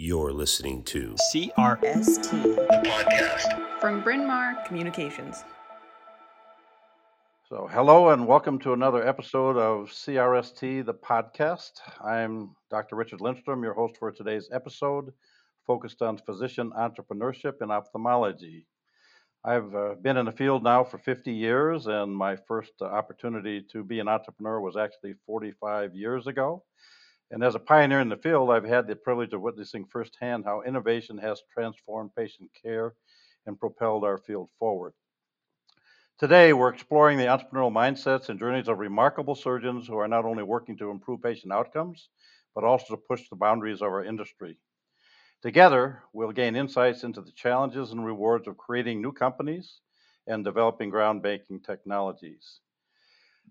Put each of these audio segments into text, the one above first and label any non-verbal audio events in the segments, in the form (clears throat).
You're listening to CRST, the podcast from Bryn Mawr Communications. So, hello and welcome to another episode of CRST, the podcast. I'm Dr. Richard Lindstrom, your host for today's episode, focused on physician entrepreneurship in ophthalmology. I've uh, been in the field now for 50 years, and my first uh, opportunity to be an entrepreneur was actually 45 years ago. And as a pioneer in the field, I've had the privilege of witnessing firsthand how innovation has transformed patient care and propelled our field forward. Today, we're exploring the entrepreneurial mindsets and journeys of remarkable surgeons who are not only working to improve patient outcomes, but also to push the boundaries of our industry. Together, we'll gain insights into the challenges and rewards of creating new companies and developing groundbreaking technologies.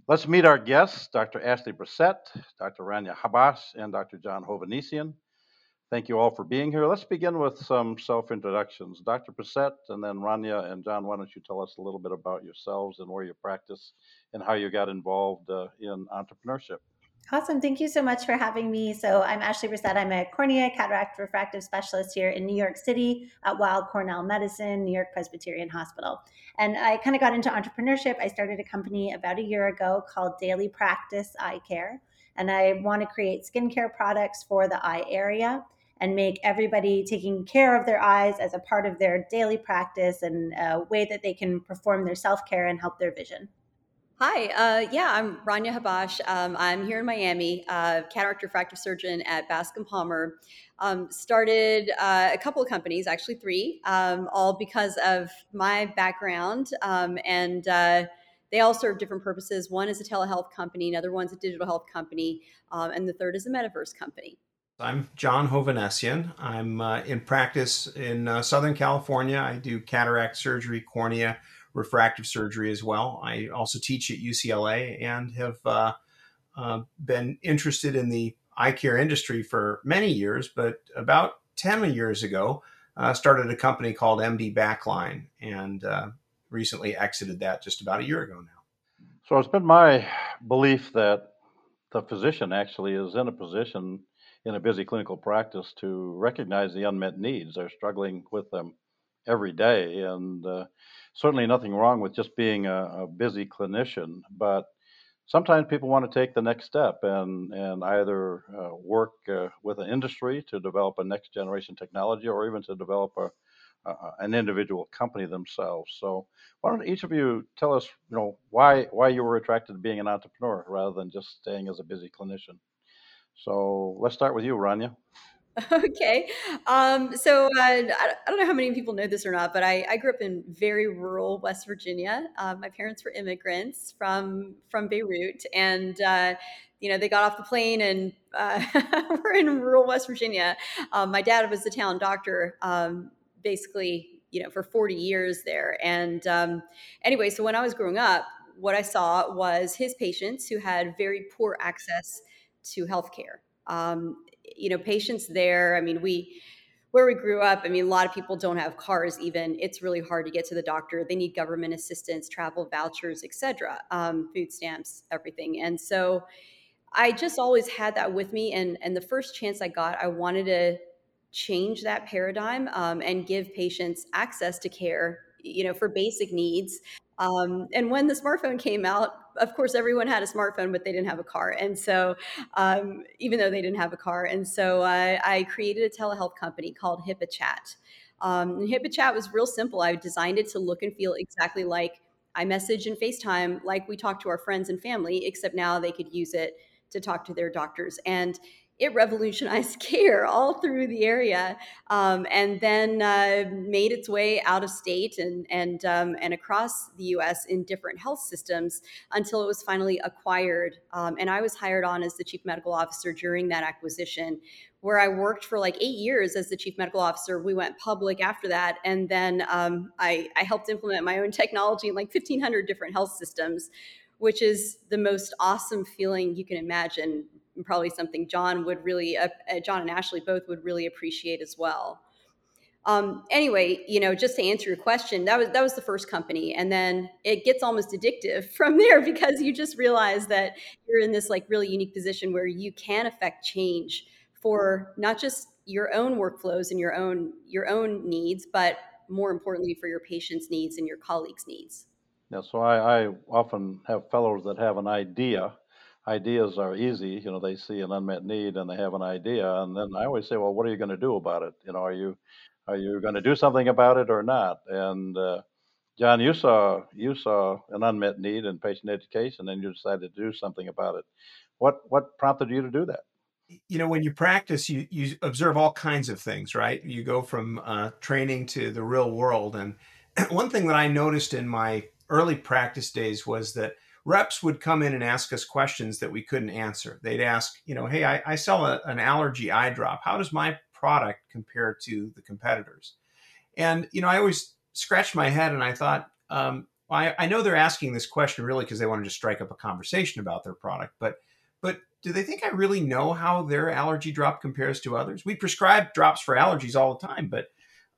Let's meet our guests, Dr. Ashley Brissette, Dr. Ranya Habash, and Dr. John Hovanesian. Thank you all for being here. Let's begin with some self introductions. Dr. Brissette, and then Ranya and John, why don't you tell us a little bit about yourselves and where you practice and how you got involved uh, in entrepreneurship? Awesome. Thank you so much for having me. So, I'm Ashley Brissette. I'm a cornea cataract refractive specialist here in New York City at Weill Cornell Medicine, New York Presbyterian Hospital. And I kind of got into entrepreneurship. I started a company about a year ago called Daily Practice Eye Care. And I want to create skincare products for the eye area and make everybody taking care of their eyes as a part of their daily practice and a way that they can perform their self care and help their vision. Hi, uh, yeah, I'm Ranya Habash. Um, I'm here in Miami, uh, cataract refractive surgeon at Bascom Palmer. Um, started uh, a couple of companies, actually three, um, all because of my background, um, and uh, they all serve different purposes. One is a telehealth company, another one's a digital health company, um, and the third is a metaverse company. I'm John Hovanesian. I'm uh, in practice in uh, Southern California. I do cataract surgery, cornea refractive surgery as well. I also teach at UCLA and have uh, uh, been interested in the eye care industry for many years, but about 10 years ago, uh, started a company called MD Backline and uh, recently exited that just about a year ago now. So it's been my belief that the physician actually is in a position in a busy clinical practice to recognize the unmet needs. They're struggling with them every day. And uh, certainly nothing wrong with just being a, a busy clinician, but sometimes people want to take the next step and, and either uh, work uh, with an industry to develop a next generation technology or even to develop a, an individual company themselves. So why don't each of you tell us, you know, why why you were attracted to being an entrepreneur rather than just staying as a busy clinician? So let's start with you, Ranya. (laughs) Okay. Um, so uh, I, don't know how many people know this or not, but I, I grew up in very rural West Virginia. Uh, my parents were immigrants from from Beirut, and uh, you know they got off the plane and uh, (laughs) we're in rural West Virginia. Um, my dad was the town doctor, um, basically, you know, for 40 years there. And um, anyway, so when I was growing up, what I saw was his patients who had very poor access to healthcare. Um, you know, patients there. I mean, we where we grew up, I mean, a lot of people don't have cars. Even it's really hard to get to the doctor. They need government assistance, travel vouchers, etc., um, food stamps, everything. And so, I just always had that with me. And and the first chance I got, I wanted to change that paradigm um, and give patients access to care you know for basic needs um, and when the smartphone came out, of course, everyone had a smartphone, but they didn't have a car. And so, um, even though they didn't have a car, and so uh, I created a telehealth company called HippoChat. Um, and HippoChat was real simple. I designed it to look and feel exactly like iMessage and FaceTime, like we talk to our friends and family, except now they could use it to talk to their doctors. And it revolutionized (laughs) care all through the area, um, and then uh, made its way out of state and and um, and across the U.S. in different health systems until it was finally acquired. Um, and I was hired on as the chief medical officer during that acquisition, where I worked for like eight years as the chief medical officer. We went public after that, and then um, I, I helped implement my own technology in like 1,500 different health systems which is the most awesome feeling you can imagine and probably something John would really, uh, uh, John and Ashley both would really appreciate as well. Um, anyway, you know, just to answer your question, that was that was the first company, and then it gets almost addictive (laughs) from there because you just realize that you're in this like really unique position where you can affect change for not just your own workflows and your own your own needs, but more importantly for your patients' needs and your colleagues' needs. Yeah, so I, I often have fellows that have an idea. Ideas are easy, you know, they see an unmet need and they have an idea, and then I always say, well, what are you going to do about it? You know, are you are you going to do something about it or not? And uh, John, you saw you saw an unmet need in patient education, and you decided to do something about it. What what prompted you to do that? you know when you practice you you observe all kinds of things right you go from uh, training to the real world and (clears throat) one thing that i noticed in my early practice days was that reps would come in and ask us questions that we couldn't answer they'd ask you know hey i, I sell a, an allergy eye drop how does my product compare to the competitors and you know i always scratched my head and i thought um, I, I know they're asking this question really because they wanted to just strike up a conversation about their product but but do they think I really know how their allergy drop compares to others? We prescribe drops for allergies all the time, but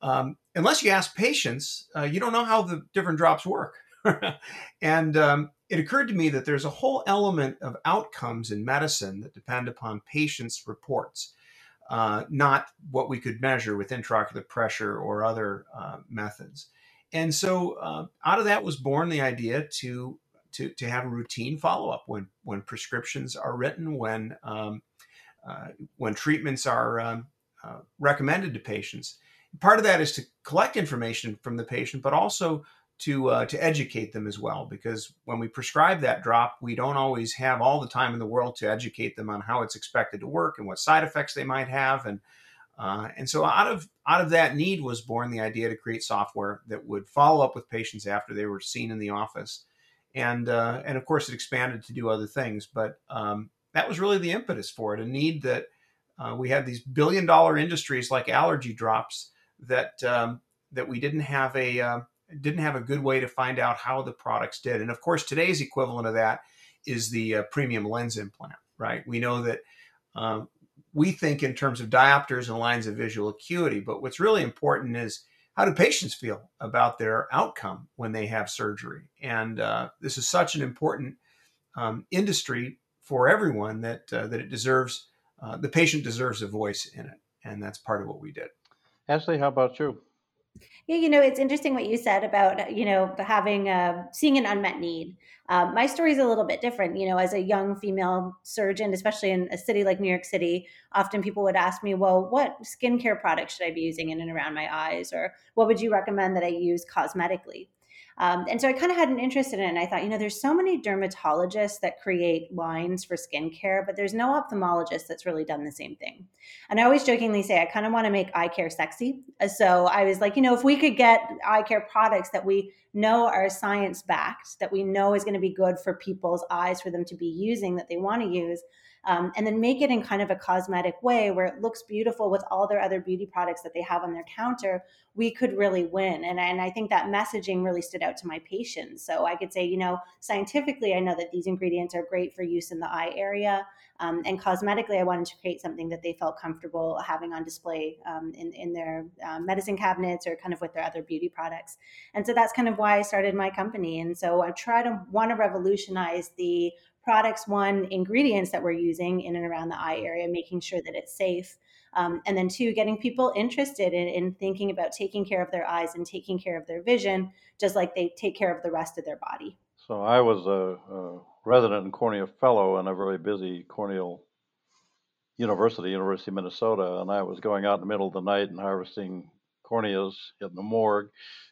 um, unless you ask patients, uh, you don't know how the different drops work. (laughs) and um, it occurred to me that there's a whole element of outcomes in medicine that depend upon patients' reports, uh, not what we could measure with intraocular pressure or other uh, methods. And so, uh, out of that was born the idea to to, to have a routine follow up when when prescriptions are written, when um, uh, when treatments are um, uh, recommended to patients. Part of that is to collect information from the patient, but also to uh, to educate them as well. Because when we prescribe that drop, we don't always have all the time in the world to educate them on how it's expected to work and what side effects they might have, and uh, and so out of out of that need was born the idea to create software that would follow up with patients after they were seen in the office and uh, and of course it expanded to do other things. But um, that was really the impetus for it—a need that uh, we had these billion-dollar industries like allergy drops that um, that we didn't have a uh, didn't have a good way to find out how the products did. And of course, today's equivalent of that is the uh, premium lens implant. Right? We know that. Um, we think in terms of diopters and lines of visual acuity, but what's really important is how do patients feel about their outcome when they have surgery? And uh, this is such an important um, industry for everyone that uh, that it deserves. Uh, the patient deserves a voice in it, and that's part of what we did. Ashley, how about you? Yeah, you know, it's interesting what you said about, you know, having, uh, seeing an unmet need. Um, my story is a little bit different. You know, as a young female surgeon, especially in a city like New York City, often people would ask me, well, what skincare products should I be using in and around my eyes? Or what would you recommend that I use cosmetically? Um, and so I kind of had an interest in it. And I thought, you know, there's so many dermatologists that create lines for skincare, but there's no ophthalmologist that's really done the same thing. And I always jokingly say, I kind of want to make eye care sexy. Uh, so I was like, you know, if we could get eye care products that we know are science backed, that we know is going to be good for people's eyes for them to be using that they want to use, um, and then make it in kind of a cosmetic way where it looks beautiful with all their other beauty products that they have on their counter, we could really win. And, and I think that messaging really stood out to my patients. So I could say, you know, scientifically, I know that these ingredients are great for use in the eye area. Um, and cosmetically, I wanted to create something that they felt comfortable having on display um, in, in their uh, medicine cabinets or kind of with their other beauty products. And so that's kind of why I started my company. And so I try to want to revolutionize the products, one, ingredients that we're using in and around the eye area, making sure that it's safe. Um, and then two, getting people interested in, in, thinking about taking care of their eyes and taking care of their vision, just like they take care of the rest of their body. So I was a, a resident and cornea fellow in a very busy corneal university, University of Minnesota, and I was going out in the middle of the night and harvesting corneas in the morgue,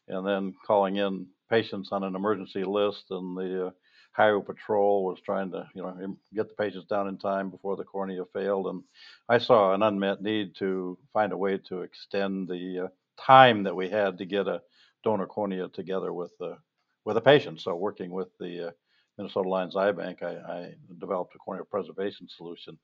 and then calling in patients on an emergency list, and the uh, Highway Patrol was trying to, you know, get the patients down in time before the cornea failed, and I saw an unmet need to find a way to extend the uh, time that we had to get a donor cornea together with the with a patient. So, working with the uh, Minnesota Lions Eye Bank, I, I, developed a corneal preservation solution,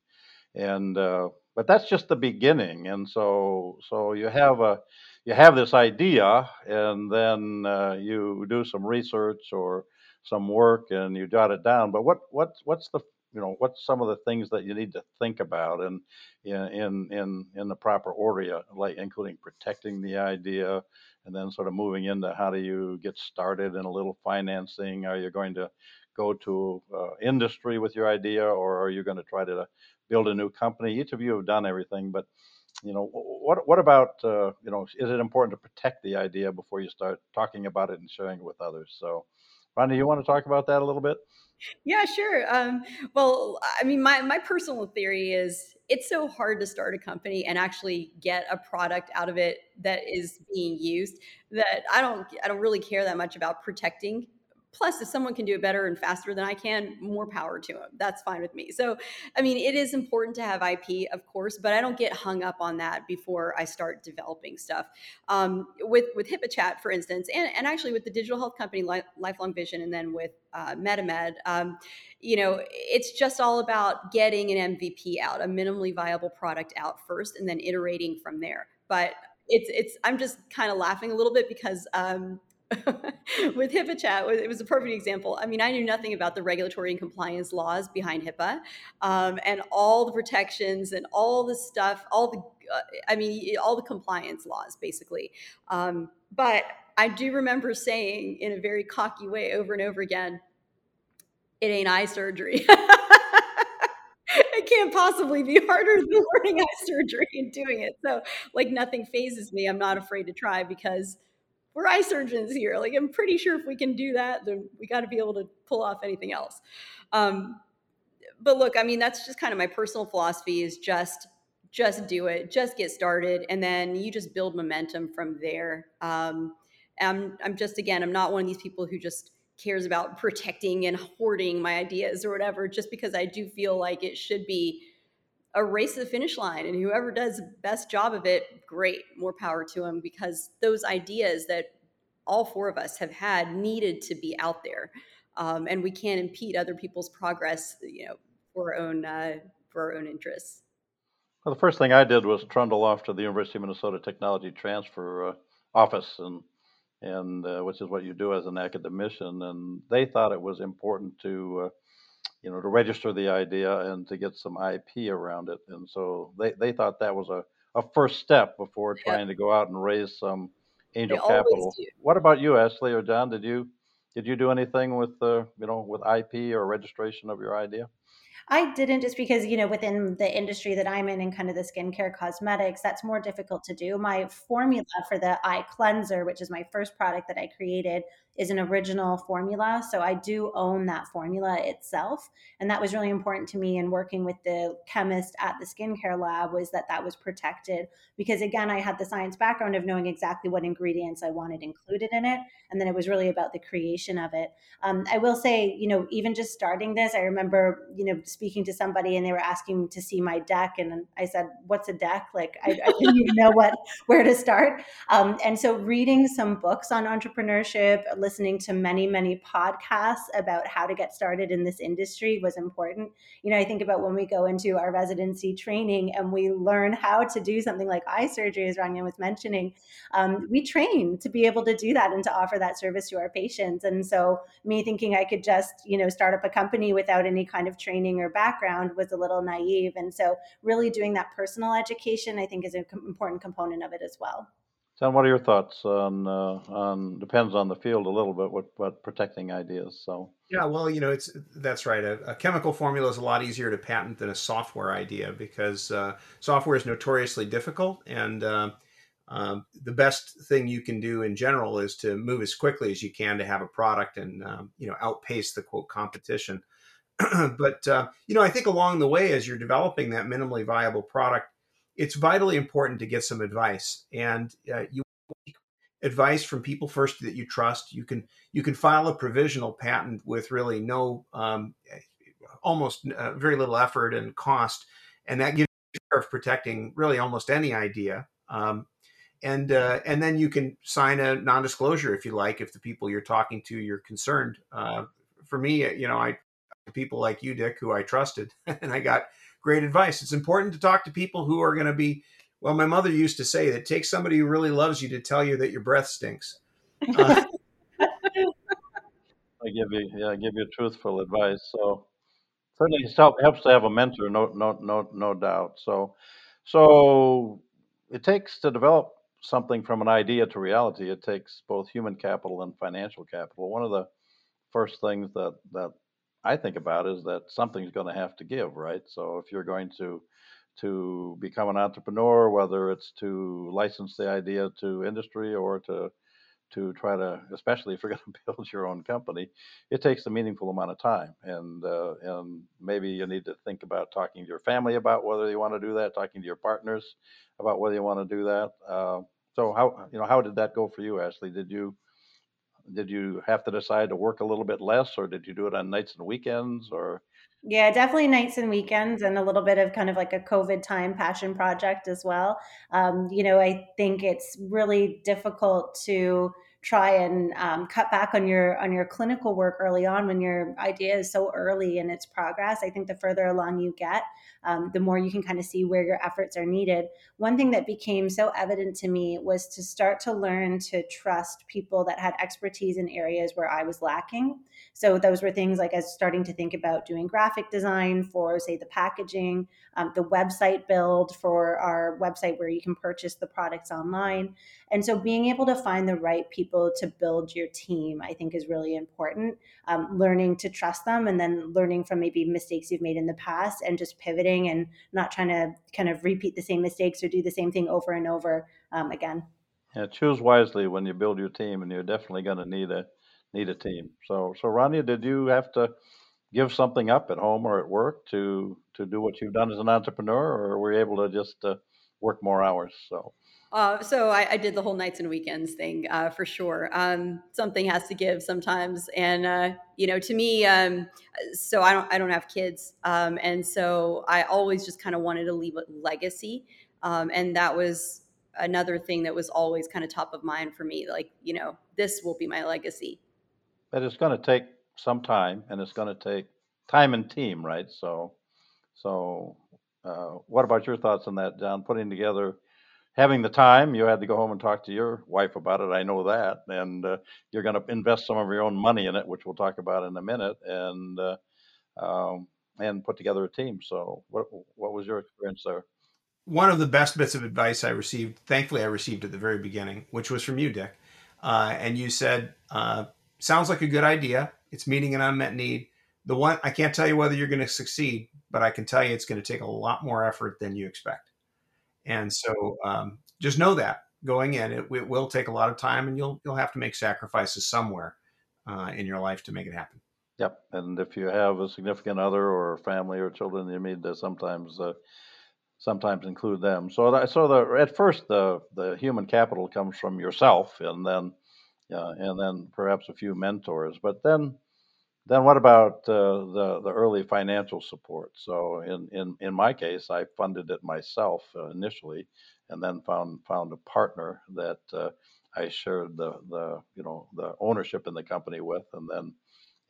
and uh, but that's just the beginning. And so, so you have a you have this idea, and then uh, you do some research or some work and you jot it down. But what what's what's the you know what's some of the things that you need to think about in in in in the proper order, like including protecting the idea and then sort of moving into how do you get started in a little financing? Are you going to go to uh, industry with your idea, or are you going to try to build a new company? Each of you have done everything, but you know, what what about uh, you know, is it important to protect the idea before you start talking about it and sharing it with others? So, Ranya, you want to talk about that a little bit? Yeah, sure. Um, well, I mean, my my personal theory is it's so hard to start a company and actually get a product out of it that is being used that I don't I don't really care that much about protecting Plus, if someone can do it better and faster than I can, more power to them. That's fine with me. So, I mean, it is important to have IP, of course, but I don't get hung up on that before I start developing stuff. Um, with with HIPAA for instance, and, and actually with the digital health company Lifelong Vision, and then with uh, MetaMed, um, you know, it's just all about getting an MVP out, a minimally viable product out first, and then iterating from there. But it's it's I'm just kind of laughing a little bit because um, (laughs) with HIPAA chat, it was a perfect example. I mean, I knew nothing about the regulatory and compliance laws behind HIPAA um, and all the protections and all the stuff, all the, uh, I mean, all the compliance laws, basically. Um, but I do remember saying in a very cocky way over and over again, it ain't eye surgery. (laughs) it can't possibly be harder than learning eye surgery and doing it. So, like, nothing phases me. I'm not afraid to try because – we're eye surgeons here. Like, I'm pretty sure if we can do that, then we got to be able to pull off anything else. Um, but look, I mean, that's just kind of my personal philosophy is just just do it, just get started, and then you just build momentum from there. Um, I'm I'm just again, I'm not one of these people who just cares about (laughs) protecting and hoarding my ideas or whatever. Just because I do feel like it should be a race to the finish line and whoever does the best job of it great more power to them because those ideas that all four of us have had needed to be out there. Um, and we can't impede other people's progress you know for our own uh, for our own interests. Well the first thing i did was trundle off to the university of minnesota technology transfer uh, office and and uh, which is what you do as an academician and they thought it was important to uh, you know, to register the idea and to get some IP around it. And so they, they thought that was a, a first step before trying to go out and raise some angel they capital. What about you, Ashley or John? Did you did you do anything with uh, you know with IP or registration of your idea? I didn't just because, you know, within the industry that I'm in and kind of the skincare cosmetics, that's more difficult to do. My formula for the eye cleanser, which is my first product that I created, is an original formula. So I do own that formula itself. And that was really important to me in working with the chemist at the skincare lab was that that was protected because again, I had the science background of knowing exactly what ingredients I wanted included in it. And then it was really about the creation of it. Um, I will say, you know, even just starting this, I remember, you know, speaking to somebody and they were asking to see my deck. And I said, what's a deck? Like, I, I didn't even know what, (laughs) where to start. Um, and so reading some books on entrepreneurship, listening to many, many podcasts about how to get started in this industry was important. You know, I think about when we go into our residency training and we learn how to do something like eye surgery, as Ranya was mentioning, um, we train to be able to do that and to offer that service to our patients. And so, me thinking I could just, you know, start up a company without any kind of training or background was a little naive. And so, really doing that personal education, I think, is an important component of it as well. John, what are your thoughts on uh, on depends on the field a little bit, what what protecting ideas? So yeah, well, you know, it's that's right. A, a chemical formula is a lot easier to patent than a software idea because uh, software is notoriously difficult, and uh, um, the best thing you can do in general is to move as quickly as you can to have a product and um, you know outpace the quote competition. (clears throat) but uh, you know, I think along the way, as you're developing that minimally viable product it's vitally important to get some advice and uh, you advice from people first that you trust. You can you can file a provisional patent with really no um, almost uh, very little effort and cost and that gives you of protecting really almost any idea um, and uh, and then you can sign a non-disclosure if you like if the people you're talking to you're concerned. Uh, for me you know i people like you dick who i trusted (laughs) and i got great advice. It's important to talk to people who are going to be, well, my mother used to say that take somebody who really loves you to tell you that your breath stinks. Uh, (laughs) I give you, yeah, I give you truthful advice. So certainly help, helps to have a mentor, no, no, no, no doubt. So, so it takes to develop something from an idea to reality. It takes both human capital and financial capital. One of the first things that that I think about is that something's going to have to give, right? So if you're going to to become an entrepreneur, whether it's to license the idea to industry or to to try to, especially if you're (laughs) going to build your own company, it takes a meaningful amount of time, and uh, and maybe you need to think about talking to your family about whether you want to do that, talking to your partners about whether you want to do that. Uh, so how you know how did that go for you, Ashley? Did you did you have to decide to work a little bit less, or did you do it on nights and weekends, or yeah, definitely nights and weekends, and a little bit of kind of like a COVID time passion project as well. Um, you know, I think it's really difficult to try and um, cut back on your on your clinical work early on when your idea is so early in its progress. I think the further along you get um, the more you can kind of see where your efforts are needed. One thing that became so evident to me was to start to learn to trust people that had expertise in areas where i was lacking. So those were things like as starting to think about doing graphic design for say the packaging um, the website build for our website where you can purchase the products online. And so being able to find the right people to build your team, I think is really important. Um, learning to trust them and then learning from maybe mistakes you've made in the past and just pivoting and not trying to kind of repeat the same mistakes or do the same thing over and over um, again. Yeah, choose wisely when you build your team, and you're definitely going to need a need a team. So, so Ranya, did you have to give something up at home or at work to to do what you've done as an entrepreneur, or were you able to just uh, work more hours? So. Uh, so I, I, did the whole nights and weekends thing uh, for sure. Um, something has to give sometimes, and uh, you know, to me, um, so I don't I don't have kids, um, and so I always just kind of wanted to leave a legacy, um, and that was another thing that was always kind of top of mind for me. Like you know, this will be my legacy. But it's going to take some time, and it's going to take time and team, right? So, so uh, what about your thoughts on that, John? Putting together having the time, you had to go home and talk to your wife about it. I know that, and uh, you're going to invest some of your own money in it, which we'll talk about in a minute, and uh, um, and put together a team. So, what what was your experience there? One of the best bits of advice I received, thankfully, I received at the very beginning, which was from you, Dick, uh, and you said, uh, "Sounds like a good idea. It's meeting an unmet need." The one I can't tell you whether you're going to succeed, but I can tell you it's going to take a lot more effort than you expect. And so um, just know that going in, it, it, will take a lot of time, and you'll you'll have to make sacrifices somewhere uh, in your life to make it happen. Yep, and if you have a significant other or family or children, you need to sometimes uh, sometimes include them. So that, so the at first the the human capital comes from yourself, and then uh, and then perhaps a few mentors, but then then what about uh, the the early financial support? So in, in in my case, I funded it myself uh, initially, and then found found a partner that uh, I shared the the you know the ownership in the company with, and then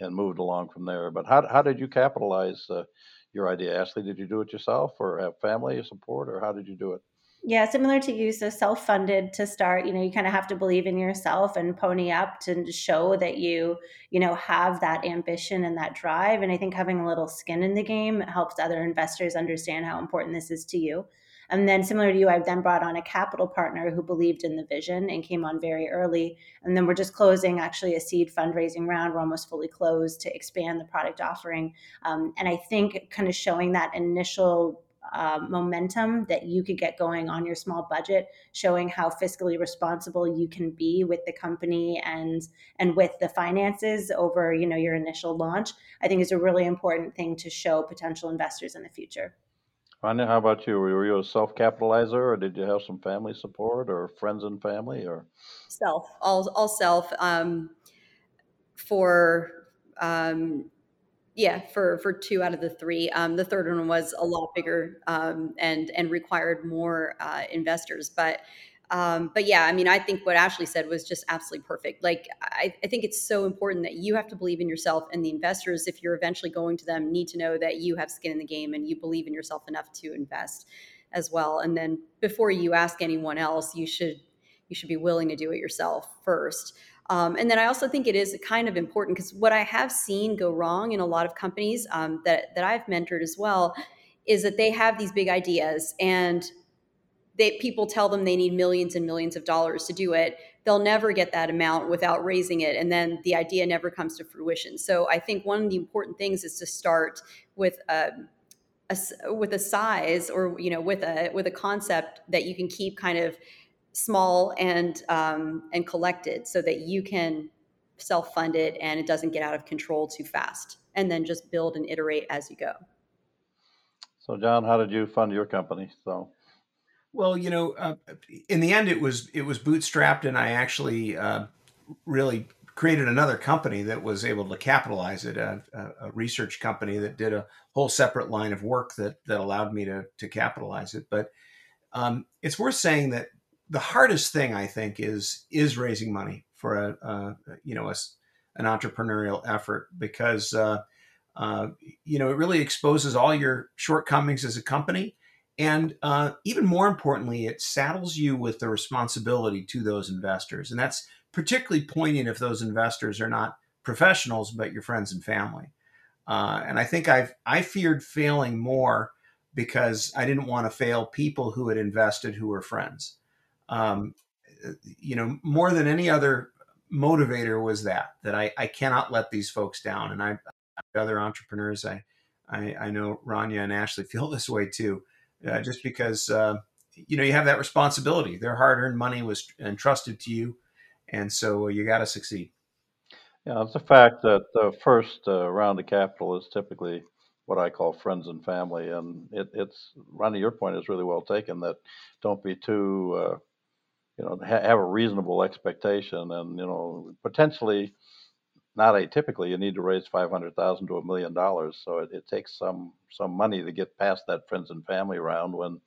and moved along from there. But how how did you capitalize uh, your idea, Ashley? Did you do it yourself, or have family support, or how did you do it? Yeah, similar to you. So self funded to start, you know, you kind of have to believe in yourself and pony up to show that you, you know, have that ambition and that drive. And I think having a little skin in the game helps other investors understand how important this is to you. And then, similar to you, I've then brought on a capital partner who believed in the vision and came on very early. And then we're just closing actually a seed fundraising round. We're almost fully closed to expand the product offering. Um, and I think kind of showing that initial uh, momentum that you could get going on your small budget, showing how fiscally responsible you can be with the company and and with the finances over you know your initial launch. I think is a really important thing to show potential investors in the future. Ranya, how about you? Were you a self capitalizer, or did you have some family support, or friends and family, or self? All all self. Um, for um, yeah, for for two out of the three. Um, the third one was a lot bigger um, and and required more uh, investors, but. Um, but yeah, I mean, I think what Ashley said was just absolutely perfect. Like, I, I, think it's so important that you have to believe in yourself, and the investors, if you're eventually going to them, need to know that you have skin in the game and you believe in yourself enough to invest as well. And then before you ask anyone else, you should you should be willing to do it yourself first. Um, and then I also think it is kind of important because what I have seen go wrong in a lot of companies um, that that I've mentored as well is that they have these big ideas and they people tell them they need millions and millions of dollars to do it. They'll never get that amount without raising it, and then the idea never comes to fruition. So I think one of the important things is to start with a a, with a size or you know with a with a concept that you can keep kind of small and um, and collected so that you can self fund it and it doesn't get out of control too fast and then just build and iterate as you go so john how did you fund your company so well you know uh, in the end it was it was bootstrapped and i actually uh, really created another company that was able to capitalize it, a, a, research company that did a whole separate line of work that that allowed me to to capitalize it. But um, it's worth saying that the hardest thing I think is is raising money for a, a you know a, an entrepreneurial effort because uh, uh, you know it really exposes all your shortcomings as a company. And uh, even more importantly, it saddles you with the responsibility to those investors, and that's particularly poignant if those investors are not professionals but your friends and family. Uh, and I think I've I feared failing more because I didn't want to fail people who had invested who were friends. Um, you know, more than any other motivator was that that I, I cannot let these folks down. And I other entrepreneurs I, I, I know Ranya and Ashley (laughs) feel this way too, uh, just because uh, you know you have that responsibility. Their hard earned money was entrusted to you and so you got to succeed. Yeah, it's a fact that the first uh, round of capital is typically what I call friends and family, and it, it's Ronnie. Your point is really well taken. That don't be too, uh, you know, ha- have a reasonable expectation, and you know, potentially, not atypically, you need to raise five hundred thousand to a million dollars. So it, it takes some some money to get past that friends and family round when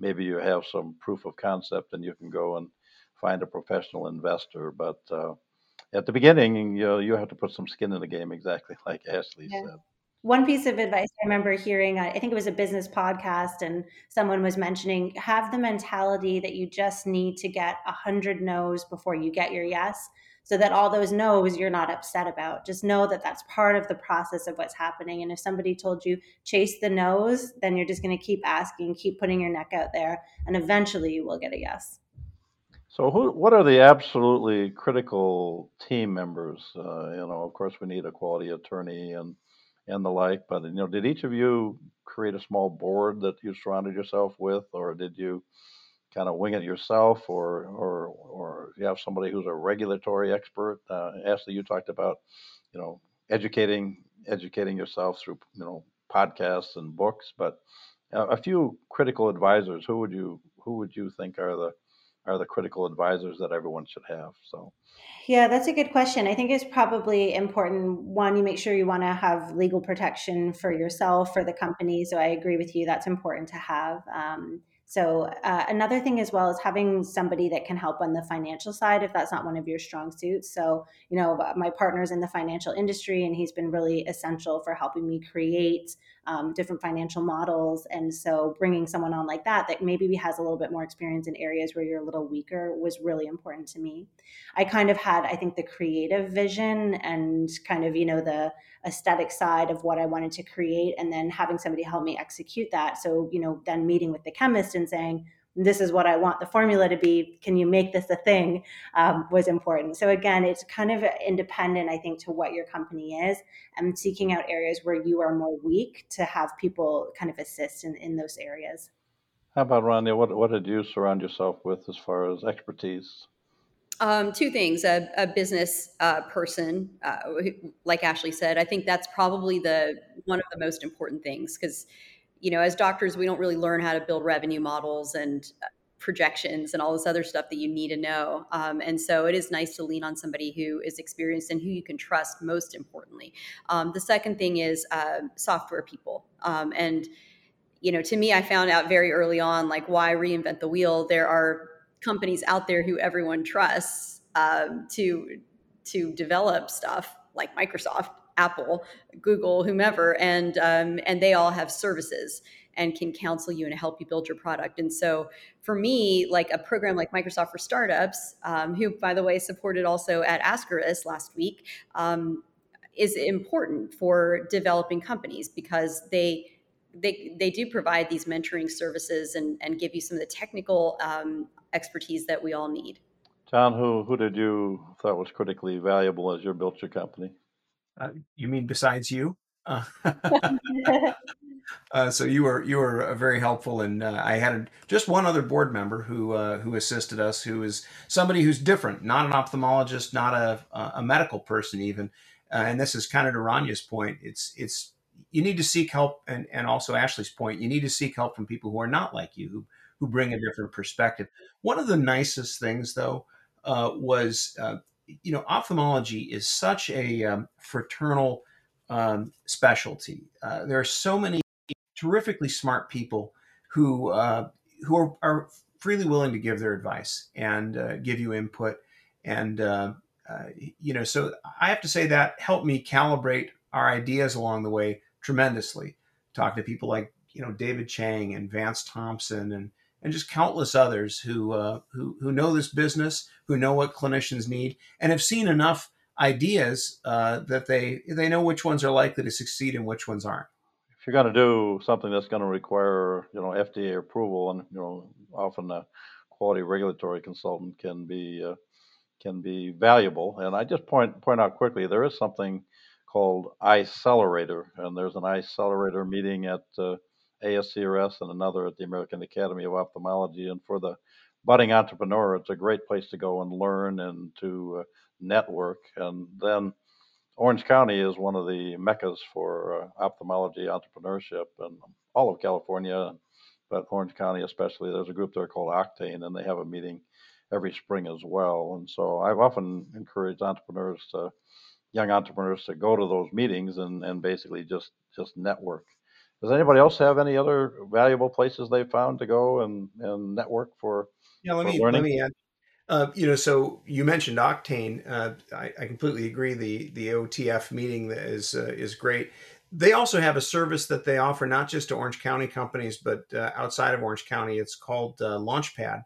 maybe you have some proof of concept and you can go and find a professional investor. But uh, at the beginning, you know, you have to put some skin in the game, exactly (laughs) like Ashley yeah. said. One piece of advice I remember hearing, I think it was a business podcast, and someone was mentioning have the mentality that you just need to get a hundred no's before you get your yes, so that all those no's you're not upset about. Just know that that's part of the process of what's happening. And if somebody told you chase the no's, then you're just going to keep asking, keep putting your neck out there, and eventually you will get a yes. So, who, what are the absolutely critical team members? Uh, you know, of course, we need a quality attorney and and the like. But you know, did each of you create a small board that you surrounded yourself with, or did you kind of wing it yourself, or or or you have somebody who's a regulatory expert? Uh, Ashley, you talked about you know educating educating yourself through you know podcasts and books, but uh, a few critical advisors. Who would you who would you think are the are the critical advisors that everyone should have. So, yeah, that's a good question. I think it's probably important. One, you make sure you want to have legal protection for yourself, for the company. So, I agree with you. That's important to have. Um, so uh, another thing as well is having somebody that can help on the financial side if that's not one of your strong suits. So you know my partner's in the financial industry and he's been really essential for helping me create um, different financial models. And so bringing someone on like that, that maybe has a little bit more experience in areas where you're a little weaker, was really important to me. I kind of had, I think, the creative vision and kind of, you know, the aesthetic side of what I wanted to create, and then having somebody help me execute that. So, you know, then meeting with the chemist and saying, this is what I want the formula to be. Can you make this a thing? Um, was important. So again, it's kind of independent, I think, to what your company is, and seeking out areas where you are more weak to have people kind of assist in, in those areas. How about Ranya? What what did you surround yourself with as far as expertise? Um, two things: a, a business uh, person, uh, like Ashley said. I think that's probably the one of the most important things because you know, as doctors, we don't really learn how to build revenue models and uh, projections and all this other stuff that you need to know. Um, and so it is nice to lean on somebody who is experienced and who you can trust, most importantly. Um, the second thing is uh, software people. Um, and, you know, to me, I found out very early on, like, why reinvent the wheel? There are companies out there who everyone trusts um, to to develop stuff like Microsoft Apple, Google, whomever, and um, and they all have services and can counsel you and help you build your product. And so for me, like a program like Microsoft for Startups, um, who by the way supported also at ASCRS last week, um, is important for developing companies because they they they do provide these mentoring services and and give you some of the technical um, expertise that we all need. John, who who did you thought was critically valuable as you built your company? Uh, you mean besides you? Uh, (laughs) (laughs) Uh, so you were you were uh, very helpful, and uh, I had a, just one other board member who uh, who assisted us, who is somebody who's different, not an ophthalmologist, not a a medical person even. Uh, and this is kind of to Ranya's point. It's it's you need to seek help, and and also Ashley's point. You need to seek help from people who are not like you, who who bring a different perspective. One of the nicest things, though, uh, was you know ophthalmology is such a um, fraternal um, specialty. there are so many terrifically smart people who uh, who are, are, freely willing to give their advice and uh, give you input. And uh, uh, you know, so I have to say that helped me calibrate our ideas along the way tremendously. Talk to people like you know David Chang and Vance Thompson and and just countless others who uh, who who know this business, who know what clinicians need, and have seen enough ideas uh, that they they know which ones are likely to succeed and which ones aren't if you're going to do something that's going to require, you know, FDA approval, and you know, often a quality regulatory consultant can be uh, can be valuable. And I just point point out quickly, there is something called Eyecelerator, and there's an Eyecelerator meeting at uh, ASCRS and another at the American Academy of Ophthalmology. And for the budding entrepreneur, it's a great place to go and learn and to uh, network. And then Orange County is one of the meccas for uh, ophthalmology entrepreneurship and all of California, but Orange County especially. There's a group there called Octane, and they have a meeting every spring as well. And so I've often encouraged entrepreneurs to, young entrepreneurs, to go to those meetings and, and basically just just network. Does anybody else have any other valuable places they've found to go and, and network for? Yeah, let me learning? let me add uh, you know, so you mentioned Octane. Uh, I, I, completely agree. The the OTF meeting is uh, is great. They also have a service that they offer not just to Orange County companies, but uh, outside of Orange County. It's called uh, Launchpad,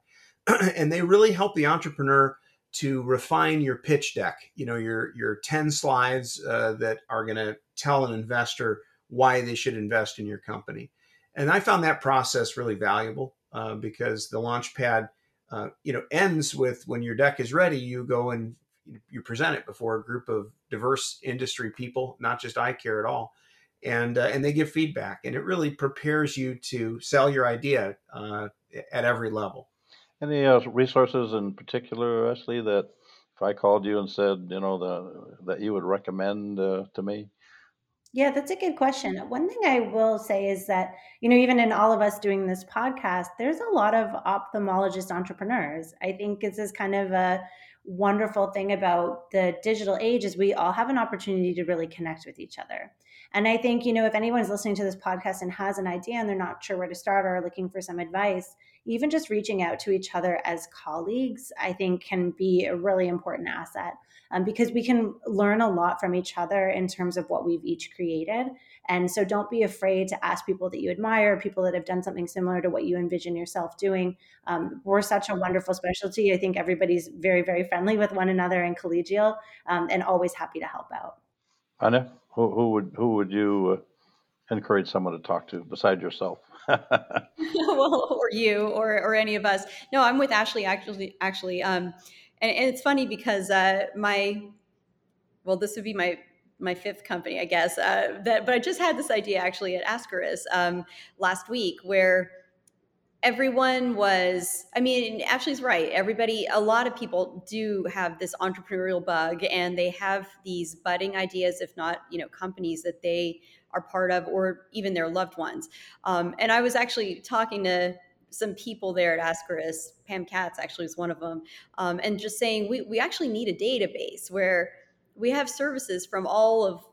(clears throat) and they really help the entrepreneur to refine your pitch deck. You know, your your ten slides uh, that are going to tell an investor why they should invest in your company. And I found that process really valuable because the Launchpad uh, you know ends with when your deck is ready you go and you present it before a group of diverse industry people not just eye care at all and uh, and they give feedback and it really prepares you to sell your idea uh, at every level any uh, resources in particular ashley that if i called you and said you know the that you would recommend uh, to me yeah, that's a good question. One thing I will say is that, you know, even in all of us doing this podcast, there's a lot of ophthalmologist entrepreneurs. I think this is kind of a wonderful thing about the digital age is we all have an opportunity to really connect with each other. And I think, you know, if anyone's listening to this podcast and has an idea and they're not sure where to start or looking for some advice, even just reaching out to each other as colleagues, I think can be a really important asset um, because we can learn a lot from each other in terms of what we've each created. And so don't be afraid to ask people that you admire, people that have done something similar to what you envision yourself doing. Um, we're such a wonderful specialty. I think everybody's very, very friendly with one another and collegial um, and always happy to help out. Anna, who, who would who would you uh, encourage someone to talk to besides yourself? (laughs) (laughs) well, or you, or or any of us. No, I'm with Ashley. Actually, actually, um, and, and it's funny because uh, my well this would be my my fifth company i guess uh, that but i just had this idea actually at ASCRS um, last week where everyone was i mean ashley's right. Everybody a lot of people do have this entrepreneurial bug and they have these budding ideas if not you know companies that they are part of or even their loved ones. Um, and i was actually talking to some people there at ASCRS, Pam Katz actually is one of them, um, and just saying we, we actually need a database where we have services from all of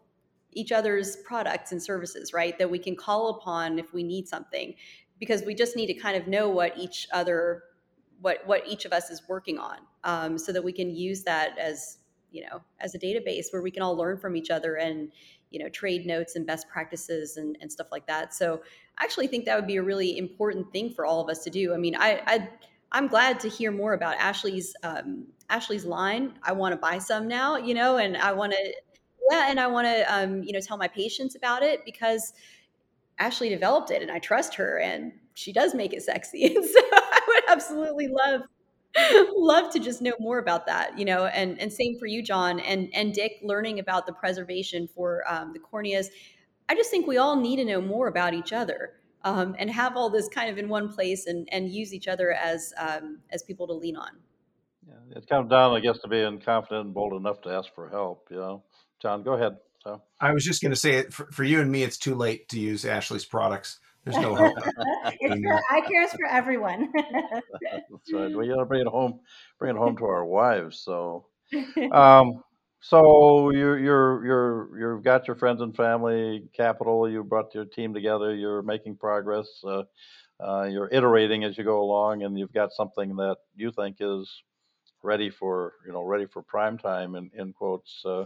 each other's products and services, right? That we can call upon if we need something, because we just need to kind of know what each other, what what each of us is working on, um, so that we can use that as you know as a database where we can all learn from each other and you know trade notes and best practices and, and stuff like that. So i actually think that would be a really important thing for all of us to do. I mean i, I i'm glad to hear more about ashley's um, ashley's line i want to buy some now you know and i want to yeah and i want to um, you know tell my patients about it because ashley developed it and i trust her and she does make it sexy. And (laughs) so i would absolutely love (laughs) love to just know more about that you know and and same for you john and and dick learning about the preservation for um, the corneas I just think we all need to know more about each other um, and have all this kind of in one place and, and use each other as um, as people to lean on. Yeah, it comes down, I guess, to being confident and bold enough to ask for help. You know, John, go ahead. So I was just going to say it for, for you and me. It's too late to use Ashley's products. There's no hope. (laughs) it's for, eye care is for everyone. (laughs) That's right. We got to bring it home, bring it home to our wives. So, (laughs) um, so you're you're you're you've got your friends and family capital. You brought your team together. You're making progress. Uh, uh, you're iterating as you go along, and you've got something that you think is ready for you know ready for prime time in, in quotes. Uh,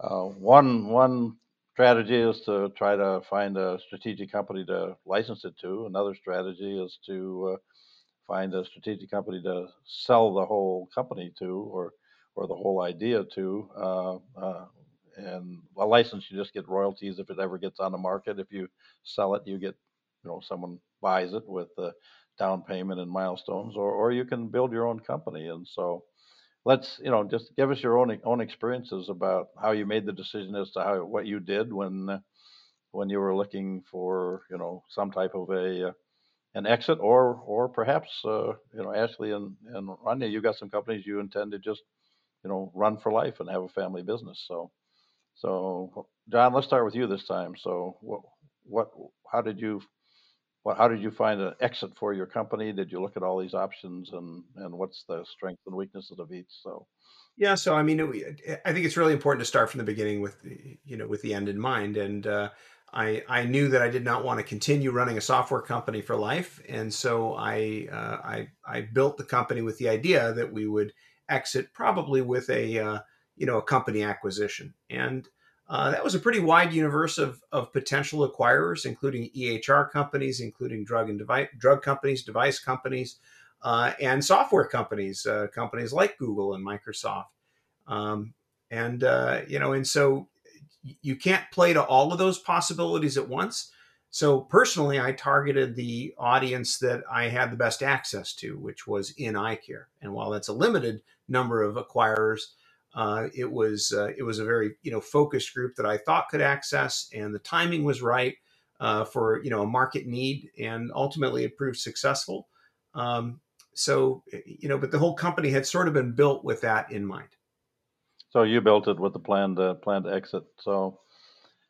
uh, one one strategy is to try to find a strategic company to license it to. Another strategy is to uh, find a strategic company to sell the whole company to, or or the whole idea to. Uh, uh, and a license, you just get royalties if it ever gets on the market. If you sell it, you get, you know, someone buys it with the down payment and milestones, or or you can build your own company. And so, let's, you know, just give us your own own experiences about how you made the decision as to how what you did when when you were looking for, you know, some type of a uh, an exit, or or perhaps, uh, you know, Ashley and and Ranya, you got some companies you intend to just you know, run for life and have a family business. So, so John, let's start with you this time. So, what, what, how did you, what, how did you find an exit for your company? Did you look at all these options, and and what's the strengths and weaknesses of each? So, yeah. So, I mean, I think it's really important to start from the beginning with, you know, with the end in mind, and. Uh, I, I knew that I did not want to continue running a software company for life, and so I, uh, I I built the company with the idea that we would exit, probably with a uh, you know a company acquisition, and uh, that was a pretty wide universe of, of potential acquirers, including EHR companies, including drug and device drug companies, device companies, uh, and software companies, uh, companies like Google and Microsoft, um, and uh, you know, and so you can't play to all of those possibilities at once. So personally, I targeted the audience that I had the best access to, which was in eye care. And while that's a limited number of acquirers, uh, it was uh, it was a very you know focused group that I thought could access, and the timing was right uh, for you know a market need, and ultimately it proved successful. Um, so you know, but the whole company had sort of been built with that in mind. So you built it with the plan to plan to exit. So.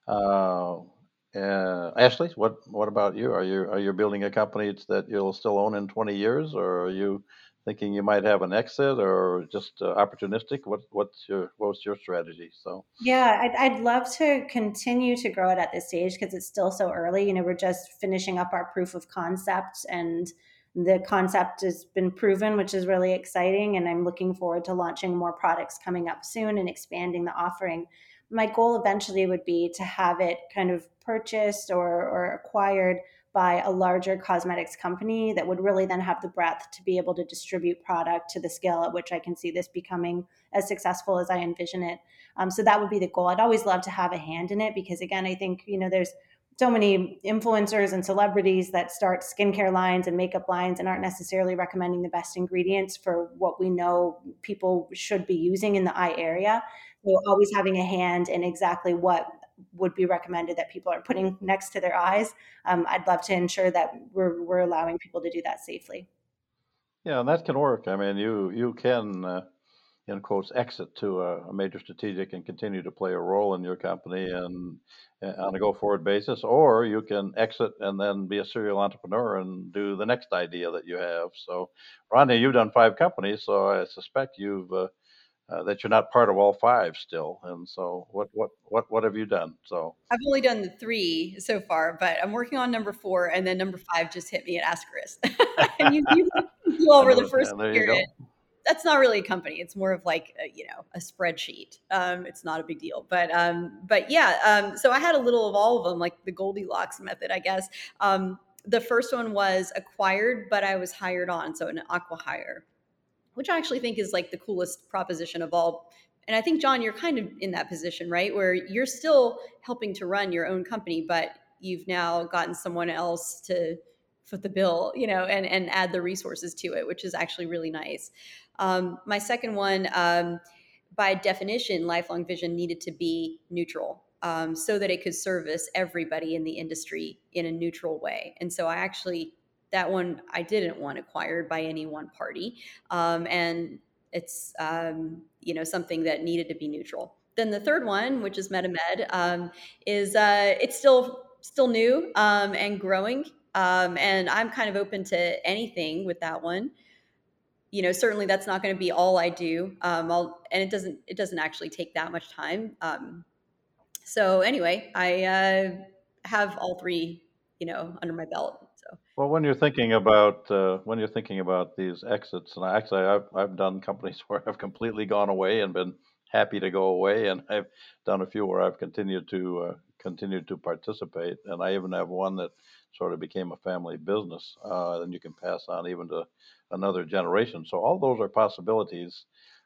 Uh, uh, Ashley, what what about you? Are you are you building a company that you'll still own in 20 years, or are you thinking you might have an exit, or just uh, opportunistic? What what's your what's your strategy? So yeah, I'd, I'd love to continue to grow it at this stage because it's still so early. You know, we're just finishing up our proof of concept, and the concept has been proven, which is really exciting. And I'm looking forward to launching more products coming up soon and expanding the offering my goal eventually would be to have it kind of purchased or, or acquired by a larger cosmetics company that would really then have the breadth to be able to distribute product to the scale at which I can see this becoming as successful as I envision it. Um, so that would be the goal. I'd always love to have a hand in it because, again, I think you know there's so many influencers and celebrities that start skincare lines and makeup lines and aren't necessarily recommending the best ingredients for what we know people should be using in the eye area. So always having a hand in exactly what would be recommended that people are putting next to their eyes. Um, I'd love to ensure that we're we're allowing people to do that safely. Yeah, and that can work. I mean, you you can. Uh, in quotes, exit to a, a, major strategic and continue to play a role in your company and, and on a go forward basis, or you can exit and then be a serial entrepreneur and do the next idea that you have. So, Ranya, you've done five companies, so I suspect you've uh, uh, that you're not part of all five still. And so, what what what what have you done? So I've only done the three so far, but I'm working on number four, and then number five just hit me at ASCRS. (laughs) and you, you, you (laughs) over the first period. That's not really a company. It's more of like a, you know a spreadsheet. Um, it's not a big deal, but um, but yeah. Um, so I had a little of all of them, like the Goldilocks method, I guess. Um, the first one was acquired, but I was hired on, so an acqui-hire which I actually think is like the coolest proposition of all. And I think, John, you're kind of in that position, right? Where you're still helping to run your own company, but you've now gotten someone else to foot the bill, you know, and, and add the resources to it, which is actually really nice. Um, my second one, um, by definition, lifelong vision needed to be neutral. um, so that it could service everybody in the industry in a neutral way. And so I actually, that one I didn't want acquired by any one party. Um, and it's, um, you know, something that needed to be neutral. Then the third one, which is MetaMed, um, is uh, it's still still new um, and growing. Um, and I'm kind of open to anything with that one you know certainly that's not going to be all i do um, I'll, and it doesn't it doesn't actually take that much time so anyway i uh, have all three you know under my belt well when you're thinking about uh, when you're thinking about these exits and actually I've, I've done companies (laughs) where i've completely gone away and been happy to go away and i've done a few where i've continued to uh, continued to participate and i even have one that sort of became a family business uh, and you can pass on even to another generation. So all those are possibilities.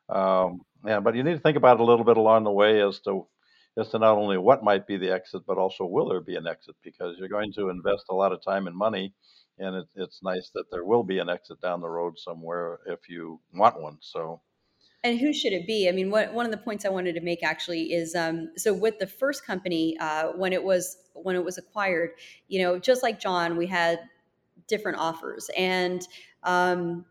Um, yeah, but you need to think about it a little bit along the way as to as to not only what might be the exit, but also will there be an exit because you're going to invest a lot of time and money, and it, it's nice that there will be an exit down the road somewhere if you want one. So. And who should it be? I mean, what, one of the points I wanted to make actually is um, so with the first company uh, when it was when it was acquired, you know, just like John, we had different offers, and um,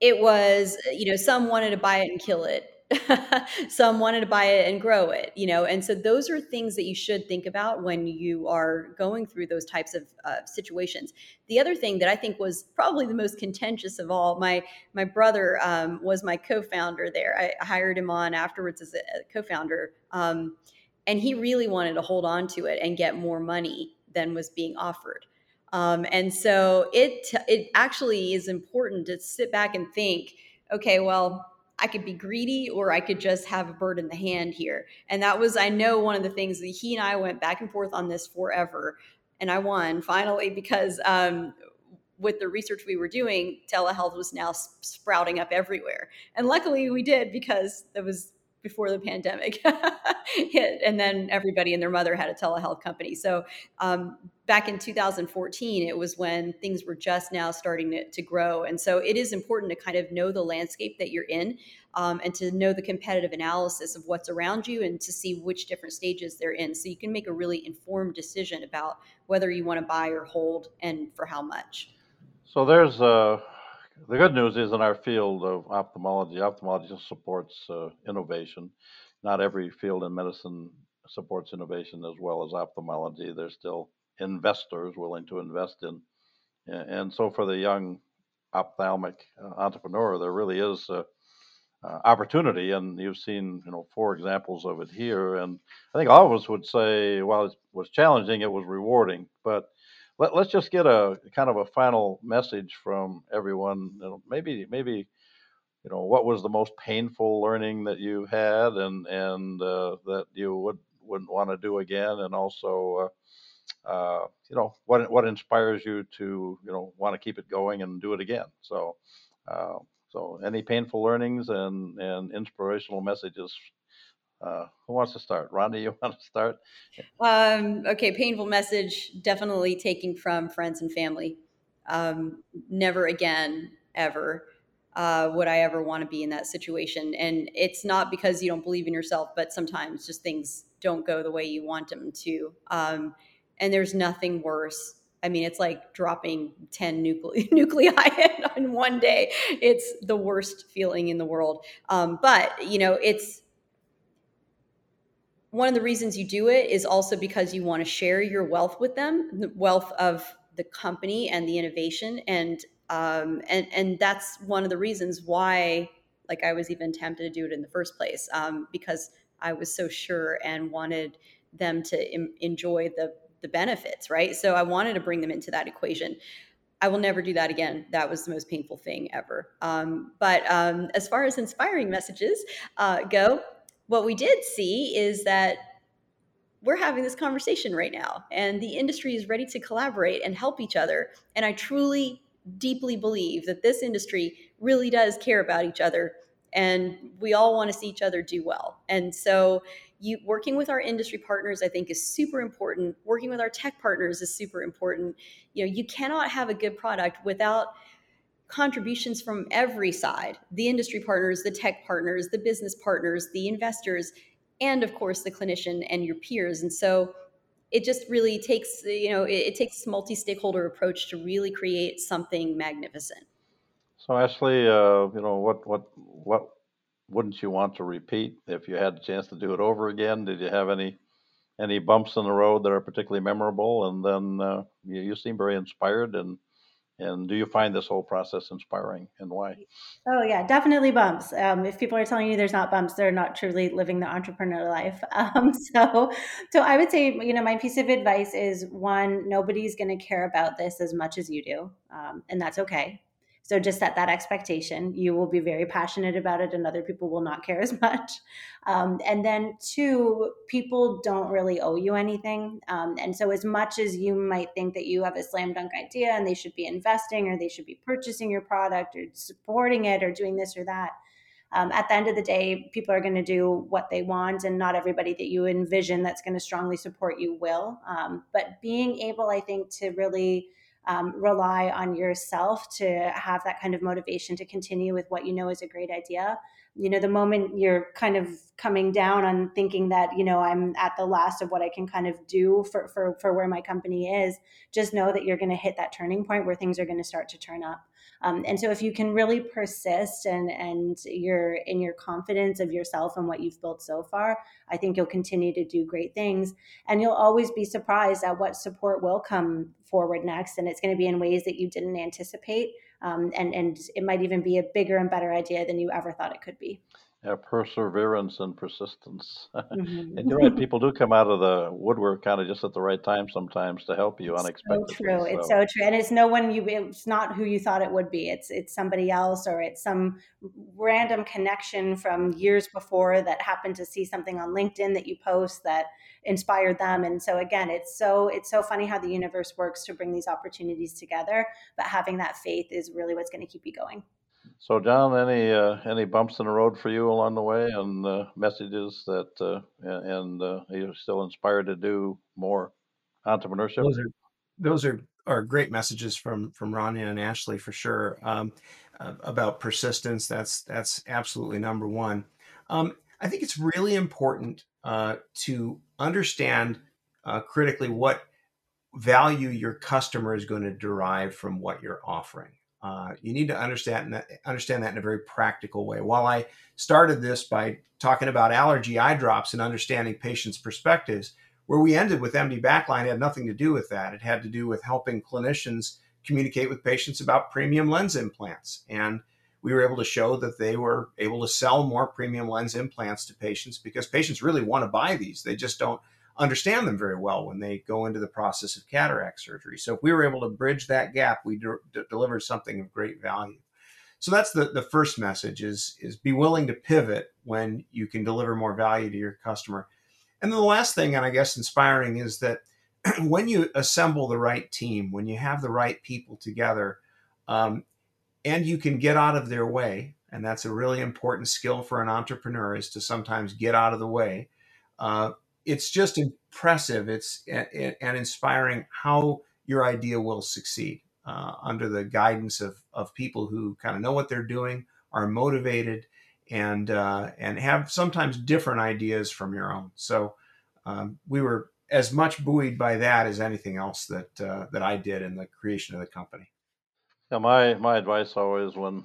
it was, you know, some wanted to buy it and kill it. (laughs) some wanted to buy it and grow it, you know, and so those are things that you should think about when you are going through those types of uh, situations. The other thing that I think was probably the most contentious of all, my my brother um, was my co-founder there. I hired him on afterwards as a, co-founder, um, and he really wanted to hold on to it and get more money than was being offered. Um, and so it it actually is important to sit back and think, okay, well, I could be greedy or I could just have a bird in the hand here. And that was, I know, one of the things that he and I went back and forth on this forever. And I won finally because um, with the research we were doing, telehealth was now sprouting up everywhere. And luckily we did because there was before the pandemic (laughs) hit, and then everybody and their mother had a telehealth company. So um, back in 2014, it was when things were just now starting to, to, grow, and so it is important to kind of know the landscape that you're in, um, and to know the competitive analysis of what's around you, and to see which different stages they're in, so you can make a really informed decision about whether you want to buy or hold, and for how much. So there's a the good news is in our field of ophthalmology, ophthalmology supports uh, innovation. Not every field in medicine supports innovation as well as ophthalmology. There's still investors willing to invest in, and so for the young ophthalmic uh, entrepreneur, there really is a, uh, opportunity, and you've seen you know four examples of it here. And I think all of us would say, while it was challenging, it was rewarding, but let, us just get a kind of a final message from everyone. You know, maybe maybe you know what was the most painful learning that you had, and and uh, that you would wouldn't want to do again, and also. Uh, uh, you know what what inspires you to you know want to keep it going and do it again. So, uh, so any painful learnings and and inspirational messages uh, who wants to start? Ranya, you (laughs) want to start? Um, okay, painful message. Definitely taking from friends and family. Um, never again, ever uh, would I ever want to be in that situation. And it's not because you don't believe in yourself, but sometimes just things don't go the way you want them to. Um, and there's nothing worse. I mean, it's like dropping 10 nucle- (laughs) nuclei in one day. It's the worst feeling in the world. Um, but, you know, it's, one of the reasons you do it is also because you want to share your wealth with them, the wealth of the company and the innovation, and um, and and that's one of the reasons why, like, I was even tempted to do it in the first place um, because I was so sure and wanted them to Im- enjoy the the benefits, right? So I wanted to bring them into that equation. I will never do that again. That was the most painful thing ever. Um, but um, as far as inspiring messages uh, go, what we did see is that we're having this conversation right now and the industry is ready to collaborate and help each other and i truly deeply believe that this industry really does care about each other and we all want to see each other do well. And so you working with our industry partners i think is super important. Working with our tech partners is super important. You know you cannot have a good product without contributions from every side the industry partners, the tech partners, the business partners, the investors. and of course the clinician and your peers. And so it just really takes you know it, it takes multi-stakeholder approach to really create something magnificent. So Ashley, uh, you know what what what wouldn't you want to repeat if you had a chance to do it over again? Did you have any any bumps in the road that are particularly memorable? And then uh, you, you seem very inspired and and do you find this whole process inspiring and why? Oh yeah, definitely bumps. Um, if people are telling you there's not bumps, they're not truly living the entrepreneur life. (laughs) Um, so, so I would say, you know, my piece of advice is one: nobody's going to care about this as much as you do, um, and that's okay. So just set that expectation. You will be very passionate about it, and other people will not care as (laughs) much. Um, and then, two, people don't really owe you anything. Um, and so, as much as you might think that you have a slam dunk idea and they should be investing or they should be purchasing your product or supporting it or doing this or that, um, at the end of the day, people are going to do what they want, and not everybody that you envision that's going to strongly support you will. Um, but being able, I think, to really um, rely on yourself to have that kind of motivation to continue with what you know is a great idea. You know the moment you're kind of coming down on thinking that you know i'm at the last of what i can kind of do for for, for where my company is just know that you're going to hit that turning point where things are going to start to turn up um, and so if you can really persist and and you're in your confidence of yourself and what you've built so far i think you'll continue to do great things and you'll always be surprised at what support will come forward next and it's going to be in ways that you didn't anticipate um, and and it might even be a bigger and better idea than you ever thought it could be. Yeah, perseverance and persistence. Mm-hmm. (laughs) and you're right, people do come out of the woodwork kind of just at the right time sometimes to help you it's unexpectedly. So true. So. It's so true. And it's no one you it's not who you thought it would be. It's it's somebody else or it's some random connection from years before that happened to see something on LinkedIn that you post that inspired them and so again it's so it's so funny how the universe works to bring these opportunities together but having that faith is really what's going to keep you going so john any uh, any bumps in the road for you along the way and uh, messages that uh, and uh, you're still inspired to do more entrepreneurship those are those are are great messages from from Ranya and Ashley for sure um, about persistence. That's that's absolutely number one. Um, I think it's really important uh, to understand uh, critically what value your customer is going to derive from what you're offering. Uh, you need to understand that, understand that in a very practical way. While I started this by talking about allergy eye drops and understanding patients' perspectives, where we ended with MD Backline had nothing to do with that. It had to do with helping clinicians communicate with patients about premium lens implants and we were able to show that they were able to sell more premium lens implants to patients because patients really want to buy these. They just don't understand them very well when they go into the process of cataract surgery. So if we were able to bridge that gap, we de- delivered something of great value. So that's the, the first message is, is be willing to pivot when you can deliver more value to your customer. And then the last thing, and I guess inspiring, is that (clears throat) when you assemble the right team, when you have the right people together, um, and you can get out of their way and that's a really important skill for an entrepreneur is to sometimes get out of the way uh, it's just impressive. It's and, and inspiring how your idea will succeed uh, under the guidance of, of people who kind of know what they're doing are motivated and uh, and have sometimes different ideas from your own. So um, we were as much buoyed by that as anything else that uh, that I did in the creation of the company. Yeah, my my advice always when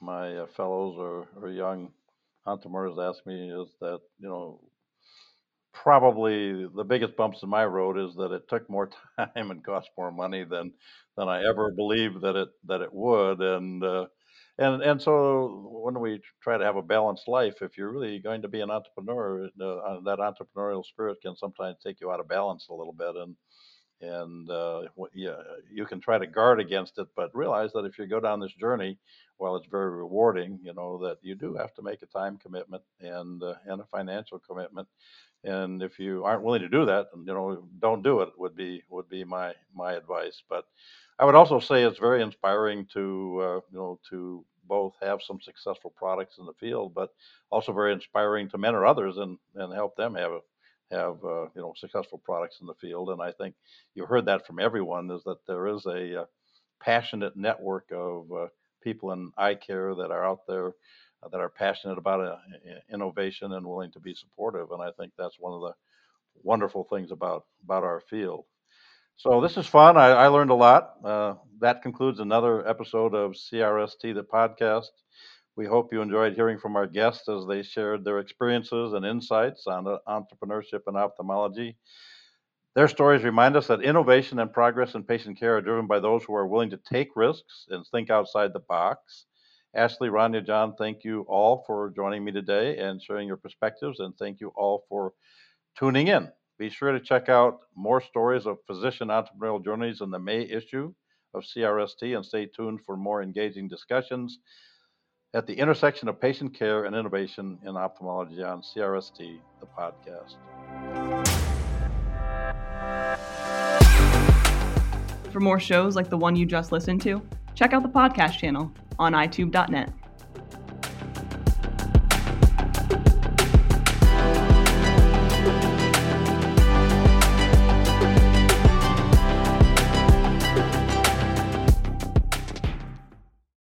my uh, fellows or, or young entrepreneurs ask me is that you know probably the biggest bumps in my road is that it took more (laughs) time and cost more money than than I ever believed that it that it would and uh, and and so when we try to have a balanced life if you're really going to be an entrepreneur uh, that entrepreneurial spirit can sometimes take you out of balance a little bit and and uh, yeah, you can try to guard against it, but realize that if you go down this journey, while it's very rewarding, you know that you do have to make a time commitment and uh, and a financial commitment. And if you aren't willing to do that, you know, don't do it. Would be would be my my advice. But I would also say it's very inspiring to uh, you know to both have some successful products in the field, but also very inspiring to mentor others and and help them have have uh, you know successful products in the field. And I think you heard that from everyone is that there is a uh, passionate network of uh, people in eye care that are out there that are passionate about uh, innovation and willing to be supportive. And I think that's one of the wonderful things about about our field. So this is fun. I, I learned a lot. Uh, that concludes another episode of CRST, the podcast. We hope you enjoyed hearing from our guests as they shared their experiences and insights on uh, entrepreneurship and ophthalmology. Their stories remind us that innovation and progress in patient care are driven by those who are willing to take risks and think outside the box. Ashley, Ranya, John, thank you all for joining me today and sharing your perspectives, and thank you all for tuning in. Be sure to check out more stories of physician entrepreneurial journeys in the May issue of CRST and stay tuned for more engaging discussions at the intersection of patient care and innovation in ophthalmology on CRST, the podcast. For more shows like the one you just listened to, check out the podcast channel on Eyetube.net.